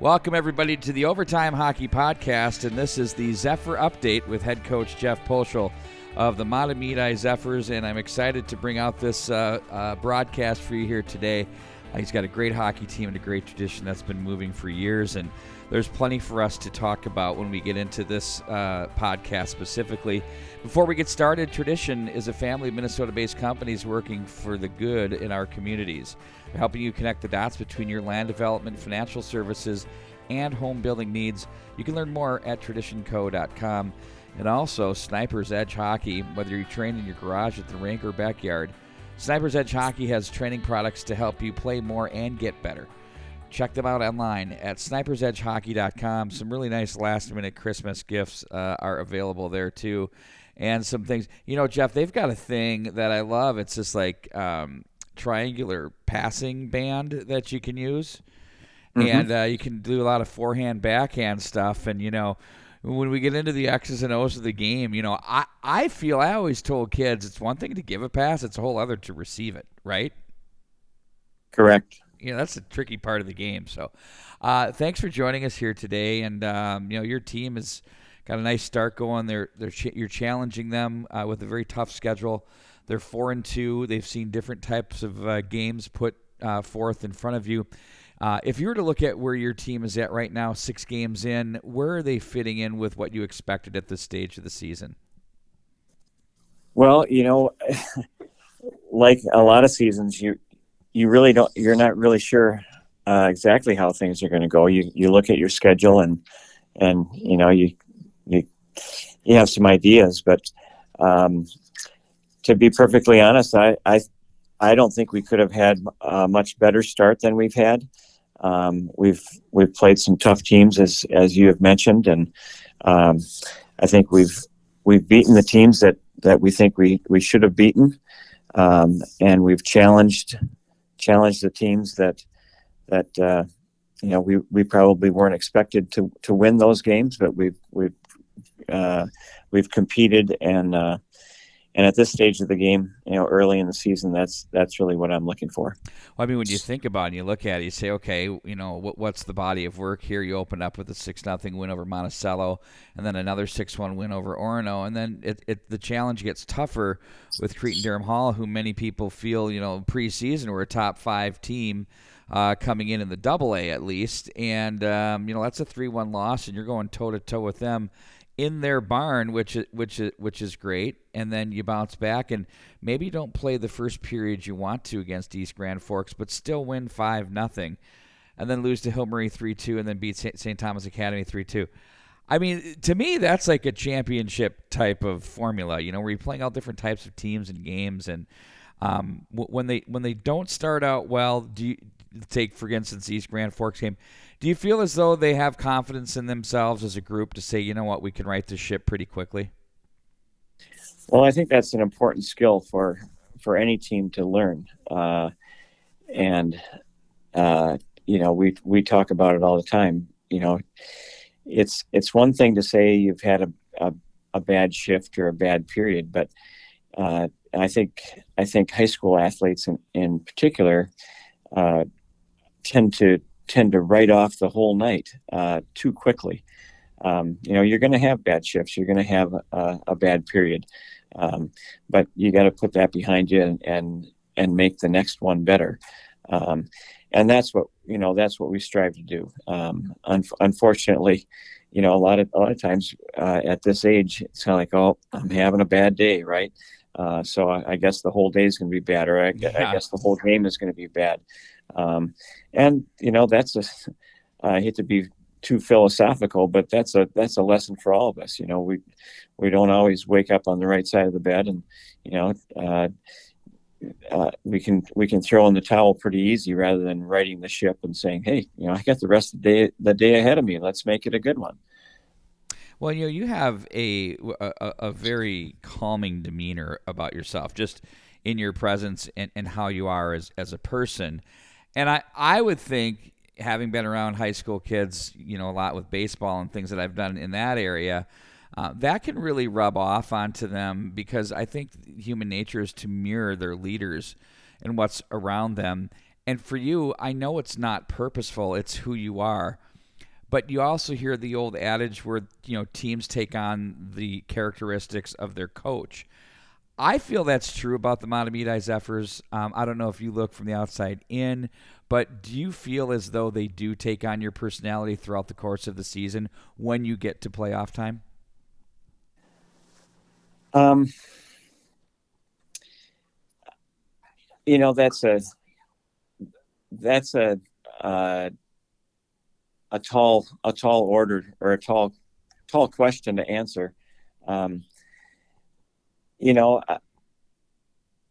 Welcome, everybody, to the Overtime Hockey Podcast, and this is the Zephyr Update with head coach Jeff Poeschl of the Mahtomedi Zephyrs, and I'm excited to bring out this uh, uh, broadcast for you here today. Uh, he's got a great hockey team and a great tradition that's been moving for years, and there's plenty for us to talk about when we get into this uh, podcast specifically. Before we get started, Tradition is a family of Minnesota based companies working for the good in our communities They're helping you connect the dots between your land development, financial services, and home building needs. You can learn more at traditionco.com. And also, Sniper's Edge Hockey, whether you train in your garage, at the rink, or backyard, Sniper's Edge Hockey has training products to help you play more and get better. Check them out online at snipersedgehockey.com. Some really nice last minute Christmas gifts uh, are available there too. And some things, you know, Jeff, they've got a thing that I love. It's just like um, triangular passing band that you can use, mm-hmm. and uh, you can do a lot of forehand, backhand stuff. And you know, when we get into the X's and O's of the game, you know, I I feel I always told kids it's one thing to give a pass, it's a whole other to receive it, right? Correct. You know, that's a tricky part of the game. So, uh, thanks for joining us here today. And um, you know, your team has got a nice start going. They're they're ch- you're challenging them uh, with a very tough schedule. They're four and two. They've seen different types of uh, games put uh, forth in front of you. Uh, if you were to look at where your team is at right now, six games in, where are they fitting in with what you expected at this stage of the season? Well, you know, like a lot of seasons, you you really don't. You're not really sure uh, exactly how things are going to go. You you look at your schedule and and you know you you you have some ideas, but um, to be perfectly honest, I, I, I don't think we could have had a much better start than we've had. Um, we've we've played some tough teams as as you have mentioned, and um, I think we've we've beaten the teams that that we think we we should have beaten, um, and we've challenged challenged the teams that that uh, you know we, we probably weren't expected to to win those games, but we've we've uh, we've competed and uh, and at this stage of the game, you know, early in the season, that's that's really what I'm looking for. Well, I mean, when you think about it, and you look at it, you say, okay, you know, what, what's the body of work here? You open up with a six nothing win over Monticello, and then another six one win over Orono, and then it, it the challenge gets tougher with Cretin Derham Hall, who many people feel, you know, preseason were a top five team. Uh, coming in in the double A at least, and um, you know that's a three-one loss, and you're going toe to toe with them in their barn, which is, which which is great, and then you bounce back and maybe you don't play the first period you want to against East Grand Forks, but still win five nothing, and then lose to Hill Murray three two, and then beat St. Thomas Academy three two. I mean, to me, that's like a championship type of formula, you know, where you're playing all different types of teams and games, and um, when they when they don't start out well, do you take for instance East Grand Forks game? Do you feel as though they have confidence in themselves as a group to say, you know what, we can right this ship pretty quickly? Well, I think that's an important skill for for any team to learn, uh, and uh, you know we we talk about it all the time. You know, it's it's one thing to say you've had a a, a bad shift or a bad period, but uh, I think I think high school athletes in in particular uh, tend to tend to write off the whole night uh, too quickly. Um, you know, you're going to have bad shifts. You're going to have a, a, bad period, um, but you got to put that behind you and, and and make the next one better. Um, and that's what you know. That's what we strive to do. Um, un- unfortunately, you know, a lot of a lot of times uh, at this age, it's kind of like, oh, I'm having a bad day, right? Uh, so I, I, guess the whole day is going to be bad, or I, yeah. I, guess the whole game is going to be bad. Um, and you know, that's a. I hate to be too philosophical, but that's a that's a lesson for all of us. You know, we we don't always wake up on the right side of the bed, and you know, uh, uh, we can we can throw in the towel pretty easy rather than righting the ship and saying, hey, you know, I got the rest of the day the day ahead of me. Let's make it a good one. Well, you know, you have a, a, a very calming demeanor about yourself, just in your presence and, and how you are as, as a person. And I, I would think, having been around high school kids, you know, a lot with baseball and things that I've done in that area, uh, that can really rub off onto them because I think human nature is to mirror their leaders and what's around them. And for you, I know it's not purposeful, it's who you are. but you also hear the old adage where you know teams take on the characteristics of their coach. I feel that's true about the Mahtomedi Zephyrs. Um, I don't know if you look from the outside in, but do you feel as though they do take on your personality throughout the course of the season when you get to playoff time? Um, you know, that's a that's a uh, a tall a tall order or a tall tall question to answer. Um, you know, I,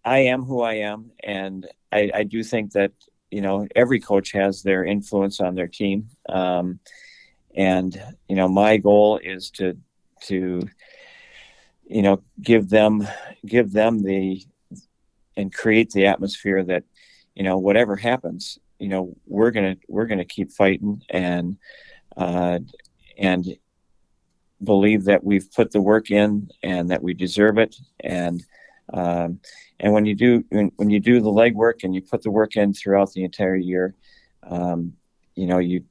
I, am who I am, and I, I, do think that you know every coach has their influence on their team, um, and you know my goal is to to you know give them give them the and create the atmosphere that you know whatever happens you know we're gonna we're gonna keep fighting and uh, and believe that we've put the work in and that we deserve it. And um, and when you do when, when you do the legwork and you put the work in throughout the entire year um, you know you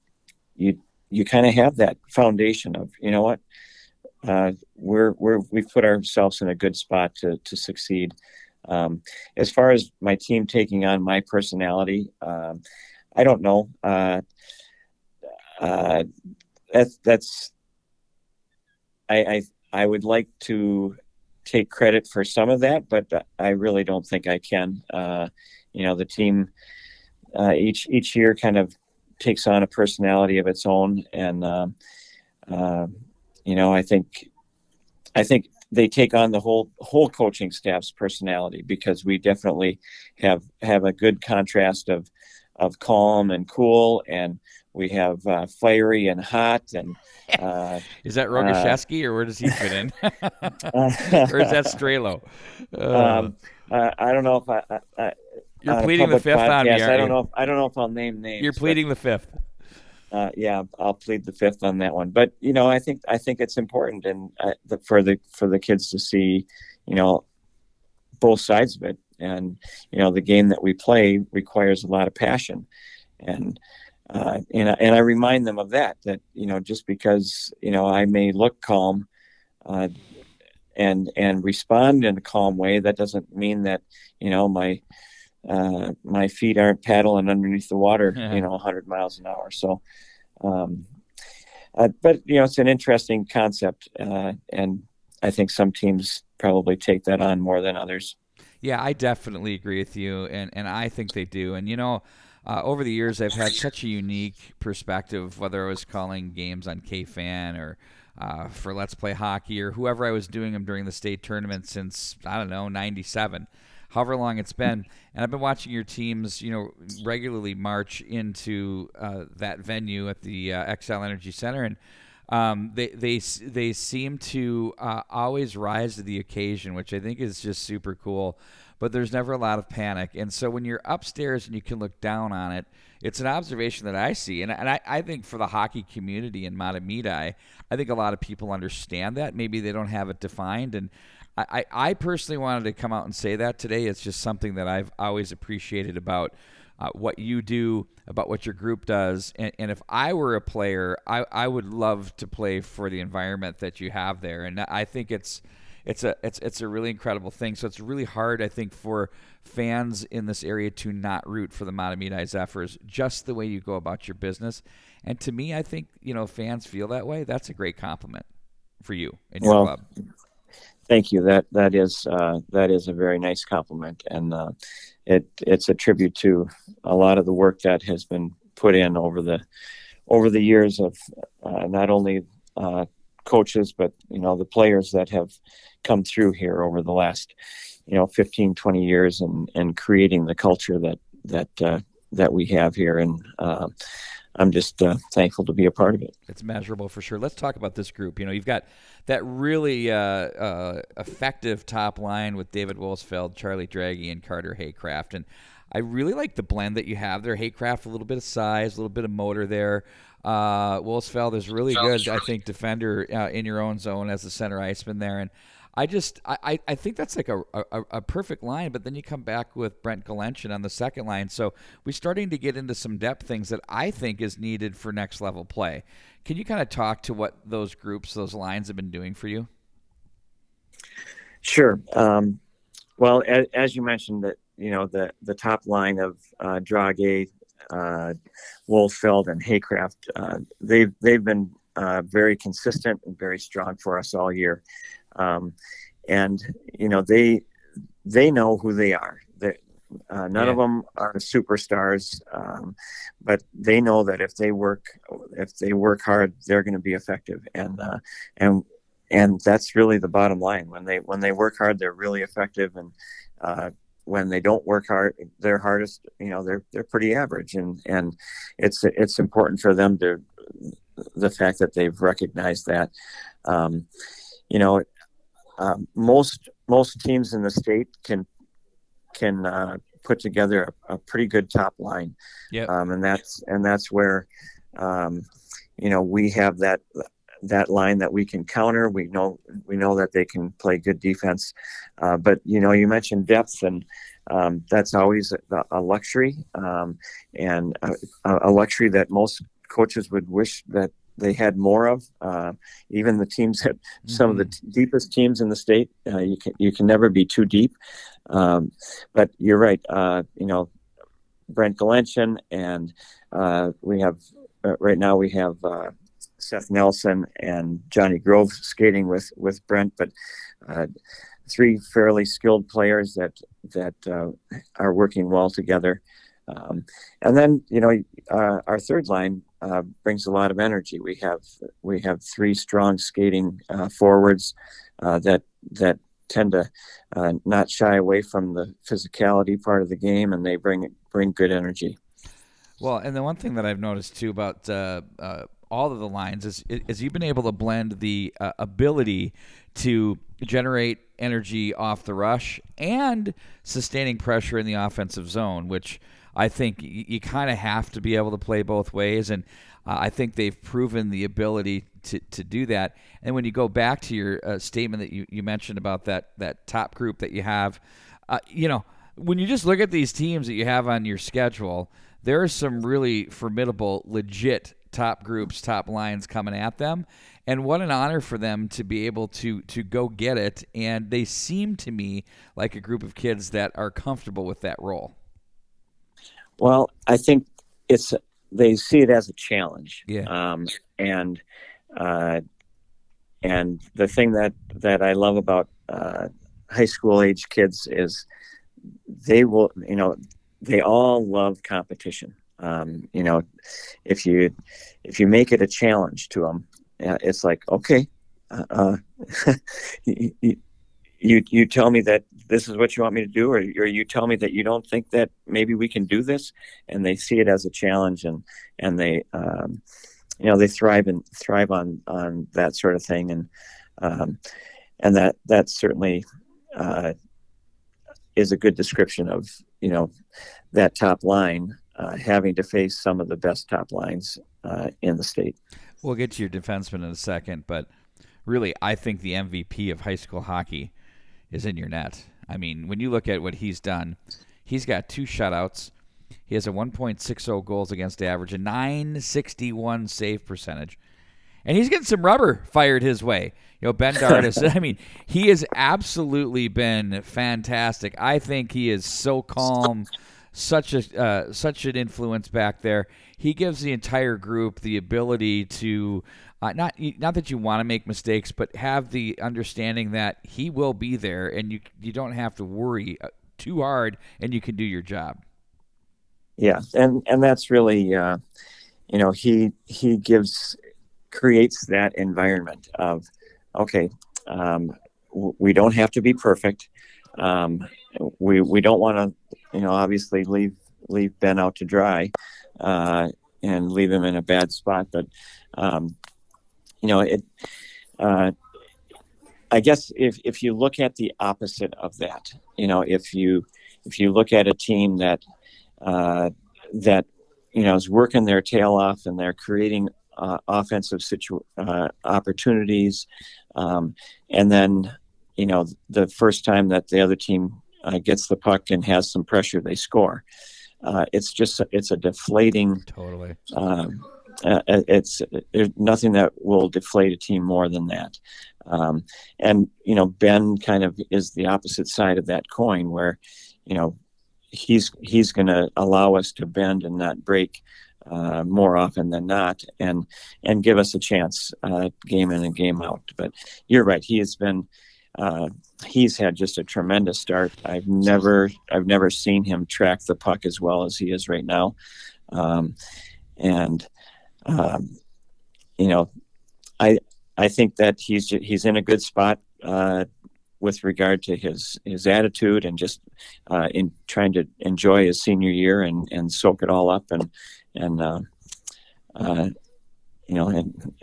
you you kind of have that foundation of you know what? Uh, we're we're we've put ourselves in a good spot to to succeed. Um, as far as my team taking on my personality, um, I don't know. Uh, uh, that's that's I, I I would like to take credit for some of that, but I really don't think I can. Uh, you know, the team uh, each each year kind of takes on a personality of its own, and uh, uh, you know, I think I think they take on the whole whole coaching staff's personality because we definitely have have a good contrast of of calm and cool and we have uh, fiery and hot and uh, is that Rogoshevsky uh, or where does he fit in? Or is that Strelo? Um, uh, I don't know if I, I you're pleading the fifth podcast, on me I don't know if, I don't know if I'll name names you're pleading but, the fifth. Uh, yeah, I'll plead the fifth on that one. But you know, I think I think it's important and uh, the, for the for the kids to see, you know, both sides of it. And you know, the game that we play requires a lot of passion, and uh, and and I remind them of that. That you know, just because you know I may look calm. Uh, and and respond in a calm way. That doesn't mean that you know my uh, my feet aren't paddling underneath the water, yeah. you know, 100 miles an hour. So, um, uh, but you know, it's an interesting concept, uh, and I think some teams probably take that on more than others. Yeah, I definitely agree with you, and and I think they do. And you know, uh, over the years, I've had such a unique perspective, whether I was calling games on KFan or uh, for Let's Play Hockey or whoever I was doing them during the state tournament since I don't know '97 however long it's been. And I've been watching your teams, you know, regularly march into uh, that venue at the uh, Xcel Energy Center, and um, they they they seem to uh, always rise to the occasion, which I think is just super cool. But there's never a lot of panic, and so when you're upstairs and you can look down on it, it's an observation that I see, and, and I, I think for the hockey community in Mahtomedi, I think a lot of people understand that. Maybe they don't have it defined, and I, I personally wanted to come out and say that today. It's just something that I've always appreciated about uh, what you do, about what your group does. And, and if I were a player, I, I would love to play for the environment that you have there. And I think it's it's a it's it's a really incredible thing. So it's really hard, I think, for fans in this area to not root for the Mahtomedi Zephyrs, just the way you go about your business. And to me, I think you know fans feel that way. That's a great compliment for you and your well, club. Thank you. That that is uh, that is a very nice compliment, and uh, it it's a tribute to a lot of the work that has been put in over the over the years of uh, not only uh, coaches but you know the players that have come through here over the last you know 15 20 years and and creating the culture that that uh, that we have here and uh, I'm just uh, thankful to be a part of it. It's measurable for sure. Let's talk about this group. You know, you've got that really uh, uh, effective top line with David Wolsfeld, Charlie Draghi, and Carter Haycraft. And I really like the blend that you have there. Haycraft, a little bit of size, a little bit of motor there. Uh, Wolsfeld is really good, I think, defender uh, in your own zone as a center iceman there. And I just I, I think that's like a, a, a perfect line, but then you come back with Brent Galenchen on the second line. So we're starting to get into some depth things that I think is needed for next level play. Can you kind of talk to what those groups, those lines have been doing for you? Sure. Um, well, as, as, you mentioned, that you know the the top line of uh, Drage, uh, Wolsfeld, and Haycraft, uh, they've they've been uh, very consistent and very strong for us all year. Um, and you know they they know who they are. They, uh, none yeah. of them are superstars, um, but they know that if they work if they work hard, they're going to be effective. And uh, and and that's really the bottom line. When they when they work hard, they're really effective. And uh, when they don't work hard, their hardest, you know, they're they're pretty average. And and it's it's important for them to the fact that they've recognized that. Um, you know, um, most most teams in the state can can uh, put together a, a, pretty good top line. Yeah. Um, and that's and that's where um, you know we have that that line that we can counter. We know we know that they can play good defense. Uh, but you know, you mentioned depth and. Um, that's always a, a luxury um, and a, a, luxury that most coaches would wish that they had more of. Uh, even the teams that mm-hmm. some of the mm-hmm. t- deepest teams in the state, uh, you can you can never be too deep. Um, but you're right. Uh, you know, Brent Galenchen and uh, we have uh, right now we have uh, Seth Nelson and Johnny Grove skating with with Brent, but. Three fairly skilled players that that are working well together, um, and then you know our third line uh, brings a lot of energy. We have we have three strong skating uh, forwards uh, that that tend to uh, not shy away from the physicality part of the game, and they bring bring good energy. Well, and the one thing that I've noticed too about uh, all of the lines is is you've been able to blend the ability to generate energy off the rush and sustaining pressure in the offensive zone, which I think you, you kind of have to be able to play both ways, and uh, I think they've proven the ability to, to do that. And when you go back to your uh, statement that you, you mentioned about that that top group that you have, uh, you know, when you just look at these teams that you have on your schedule, there are some really formidable, legit top groups, top lines coming at them. And what an honor for them to be able to to go get it. And they seem to me like a group of kids that are comfortable with that role. Well, I think it's they see it as a challenge. Yeah. Um, and uh, and the thing that that I love about uh, high school age kids is they will, you know, they all love competition. Um, you know, if you if you make it a challenge to them, it's like okay, uh, uh you, you you tell me that this is what you want me to do or, or you tell me that you don't think that maybe we can do this and they see it as a challenge and and they um, you know they thrive and thrive on on that sort of thing and um, and that that certainly uh, is a good description of you know that top line uh, having to face some of the best top lines uh, in the state. We'll get to your defenseman in a second, but really, I think the MVP of high school hockey is in your net. I mean, when you look at what he's done, he's got two shutouts. He has a 1.60 goals against average, a 961 save percentage. And he's getting some rubber fired his way. You know, Ben Dardis, I mean, he has absolutely been fantastic. I think he is so calm, such a uh, such an influence back there. He gives the entire group the ability to uh, not not that you want to make mistakes, but have the understanding that he will be there, and you you don't have to worry uh, too hard, and you can do your job. Yeah, and and that's really, uh, you know, he he gives creates that environment of, okay, um, we don't have to be perfect. Um, we we don't want to, you know, obviously leave leave Ben out to dry, uh, and leave him in a bad spot, but. Um, you know, it. Uh, I guess if if you look at the opposite of that, you know, if you if you look at a team that uh, that you know is working their tail off and they're creating uh, offensive situ- uh, opportunities, um, and then you know, the first time that the other team uh, gets the puck and has some pressure, they score. Uh, it's just it's a deflating. Totally. Um, uh, it's there's nothing that will deflate a team more than that. Um, and you know, Ben kind of is the opposite side of that coin, where you know he's he's going to allow us to bend and not break uh, more often than not, and and give us a chance uh, game in and game out. But you're right; he has been. Uh, he's had just a tremendous start. I've never I've never seen him track the puck as well as he is right now, um, and um, you know, I I think that he's he's in a good spot uh, with regard to his his attitude and just uh, in trying to enjoy his senior year and and soak it all up and and uh, uh you know and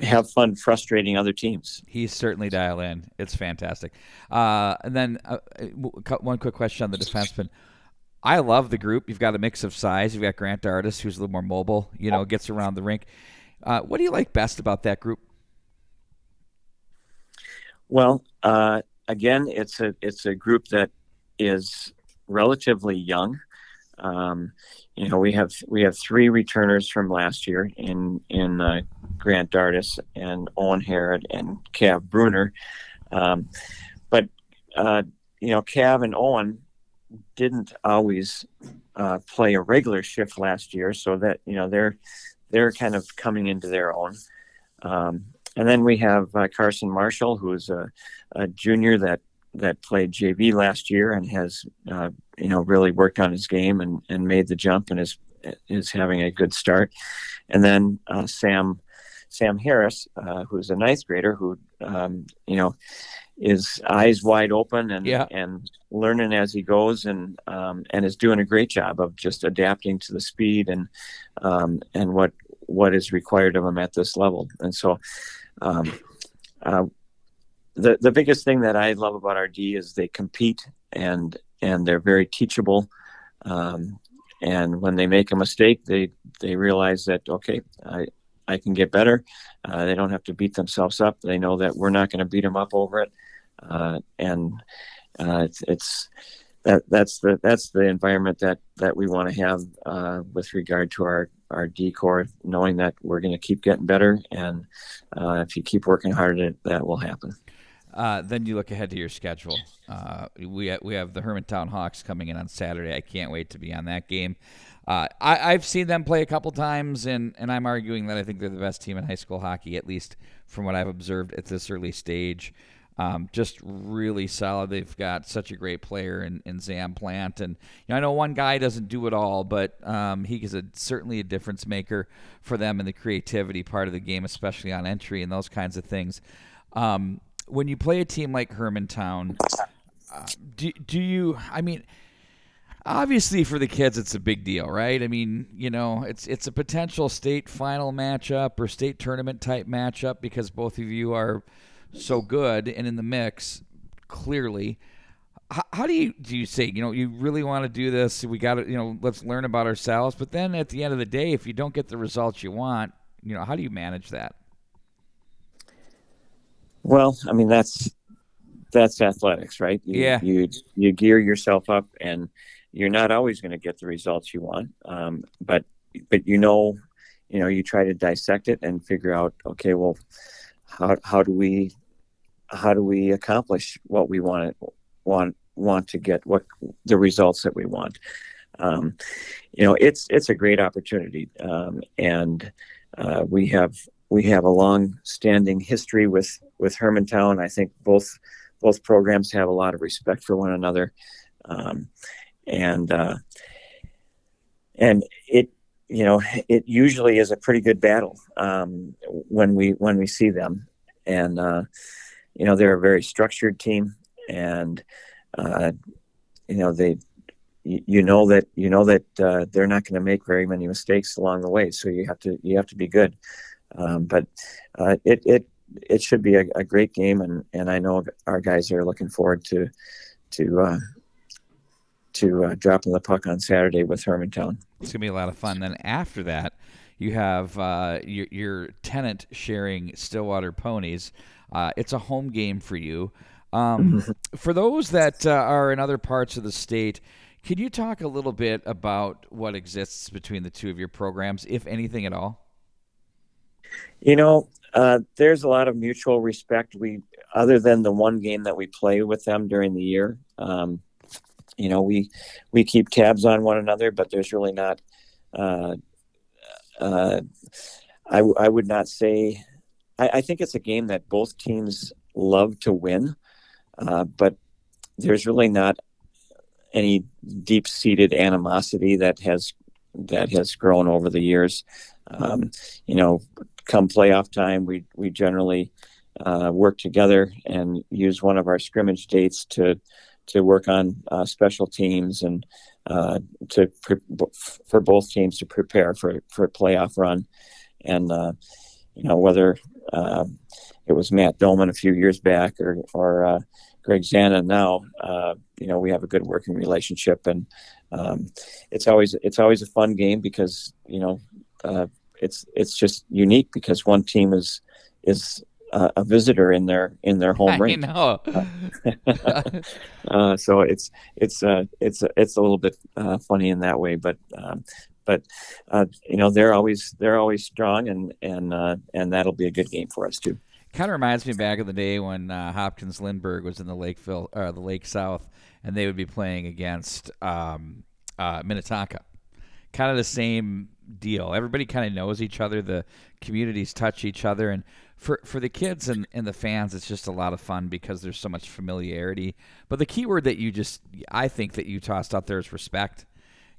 have fun frustrating other teams. He's certainly dial in. It's fantastic. Uh, and then uh, one quick question on the defenseman. I love the group. You've got a mix of size. You've got Grant Dardis, who's a little more mobile. You know, gets around the rink. Uh, what do you like best about that group? Well, uh, again, it's a it's a group that is relatively young. Um, you know, we have we have three returners from last year in in uh, Grant Dardis and Owen Harrod and Cav Bruner. Um, but uh, you know, Cav and Owen didn't always uh, play a regular shift last year, so that you know they're they're kind of coming into their own. Um, and then we have uh, Carson Marshall, who's a, a, junior that that played JV last year and has uh, you know really worked on his game and, and made the jump and is is having a good start. And then uh, Sam Sam Harris, uh, who's a ninth grader, who um, you know is eyes wide open and yeah. and learning as he goes and um, and is doing a great job of just adapting to the speed and um, and what what is required of him at this level. And so, um, uh, the the biggest thing that I love about RD is they compete and and they're very teachable. Um, and when they make a mistake, they they realize that okay, I I can get better. Uh, they don't have to beat themselves up. They know that we're not going to beat them up over it uh, and uh, it's, it's that that's the that's the environment that that we want to have uh, with regard to our our decor, knowing that we're going to keep getting better, and uh, if you keep working hard, it, that will happen. Uh, then you look ahead to your schedule. Uh, we we have the Hermantown Hawks coming in on Saturday. I can't wait to be on that game. Uh, I, have seen them play a couple times, and, and I'm arguing that I think they're the best team in high school hockey, at least from what I've observed at this early stage. Um, just really solid. They've got such a great player in, in Zam Plante, and you know, I know one guy doesn't do it all, but um, he is a, certainly a difference maker for them in the creativity part of the game, especially on entry and those kinds of things. Um, when you play a team like Hermantown, uh, do do you? I mean obviously for the kids it's a big deal right i mean you know it's it's a potential state final matchup or state tournament type matchup because both of you are so good and in the mix clearly. How, how do you do you say you know you really want to do this? We got to you know let's learn about ourselves. But then at the end of the day, if you don't get the results you want, you know how do you manage that? Well, I mean that's that's athletics, right? You, yeah. You you gear yourself up, and you're not always going to get the results you want. Um, but but you know, you know, you try to dissect it and figure out, okay, well, how how do we how do we accomplish what we want want want to get what the results that we want? Um, you know it's it's a great opportunity um, and uh, we have we have a long standing history with with Hermantown. I think both both programs have a lot of respect for one another. Um, and uh, and it you know, it usually is a pretty good battle um, when we when we see them, and uh, you know they're a very structured team, and uh, you know they you know that you know that uh, they're not going to make very many mistakes along the way, so you have to you have to be good. Um, but uh, it it it should be a, a, great game, and and I know our guys are looking forward to to uh, to uh, dropping the puck on Saturday with Hermantown. It's gonna be a lot of fun. Then after that, you have uh, your, your tenant sharing Stillwater Ponies. uh, it's a home game for you. Um, for those that uh, are in other parts of the state, can you talk a little bit about what exists between the two of your programs, if anything at all? You know, uh, there's a lot of mutual respect. We, other than the one game that we play with them during the year, um, you know, we we keep tabs on one another, but there's really not. Uh, uh, I I would not say. I, I, think it's a game that both teams love to win, uh, but there's really not any deep-seated animosity that has that has grown over the years. Um, you know, come playoff time, we we generally uh, work together and use one of our scrimmage dates to to work on uh, special teams and uh, to pre- for both teams to prepare for for a playoff run. And uh, you know whether uh, it was Matt Dolman a few years back or or uh, Greg Zanon now, you know we have a good working relationship and um, it's always it's always a fun game because you know uh, it's it's just unique because one team is is uh, a visitor in their in their home rink. I know. uh, so it's it's uh, it's it's a little bit uh, funny in that way, but um, but uh, you know they're always they're always strong, and and uh, and that'll be a good game for us too. Kind of reminds me back in the day when Hopkins Lindbergh was in the Lakeville or the Lake South, and they would be playing against um, Minnetonka. Kind of the same deal. Everybody kind of knows each other. The communities touch each other, and for for the kids and, and the fans, it's just a lot of fun because there's so much familiarity. But the key word that you just, I think that you tossed out there is respect.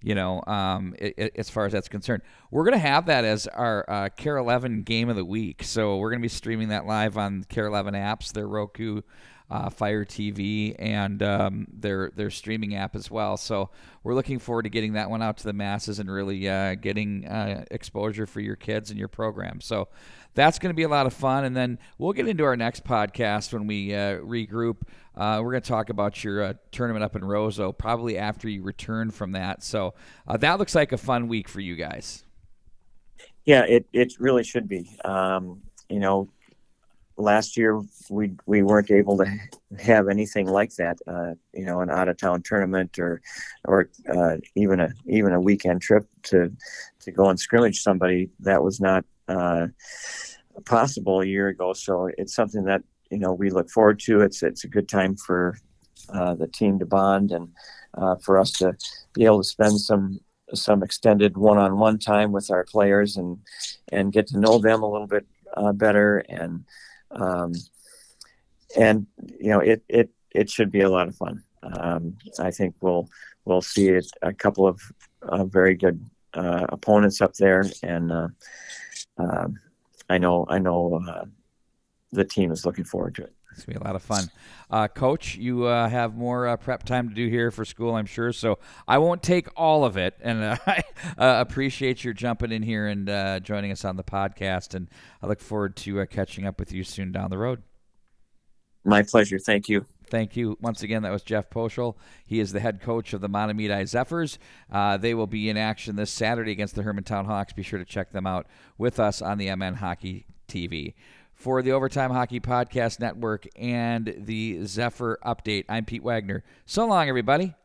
You know, um, it, it, as far as that's concerned, we're gonna have that as our uh, KARE 11 game of the week. So we're gonna be streaming that live on KARE 11 apps, their Roku uh, Fire TV, and um, their their streaming app as well. So we're looking forward to getting that one out to the masses and really uh, getting uh, exposure for your kids and your program. So that's going to be a lot of fun. And then we'll get into our next podcast when we uh, regroup. Uh, we're going to talk about your uh, tournament up in Roseau probably after you return from that. So that looks like a fun week for you guys. Yeah, it, it really should be. Um, you know, last year we we weren't able to have anything like that. Uh, you know, an out of town tournament or or uh, even a even a weekend trip to to go and scrimmage somebody that was not uh, possible a year ago. So it's something that you know we look forward to. It's it's a good time for uh, the team to bond and uh, for us to be able to spend some some extended one-on-one time with our players and and get to know them a little bit uh, better and um, and you know it it it should be a lot of fun. Um, I think we'll we'll see it, a couple of uh, very good uh, opponents up there, and uh, um, I know I know uh, the team is looking forward to it. It's gonna be a lot of fun, uh, Coach. You uh, have more uh, prep time to do here for school, I'm sure. So I won't take all of it, and uh, I uh, appreciate your jumping in here and uh, joining us on the podcast. And I look forward to catching up with you soon down the road. My pleasure. Thank you. Thank you once again. That was Jeff Poeschl. He is the head coach of the Mahtomedi Zephyrs. Uh, they will be in action this Saturday against the Hermantown Hawks. Be sure to check them out with us on the MN Hockey TV. For the Overtime Hockey Podcast Network and the Zephyr Update, I'm Pete Wagner. So long, everybody.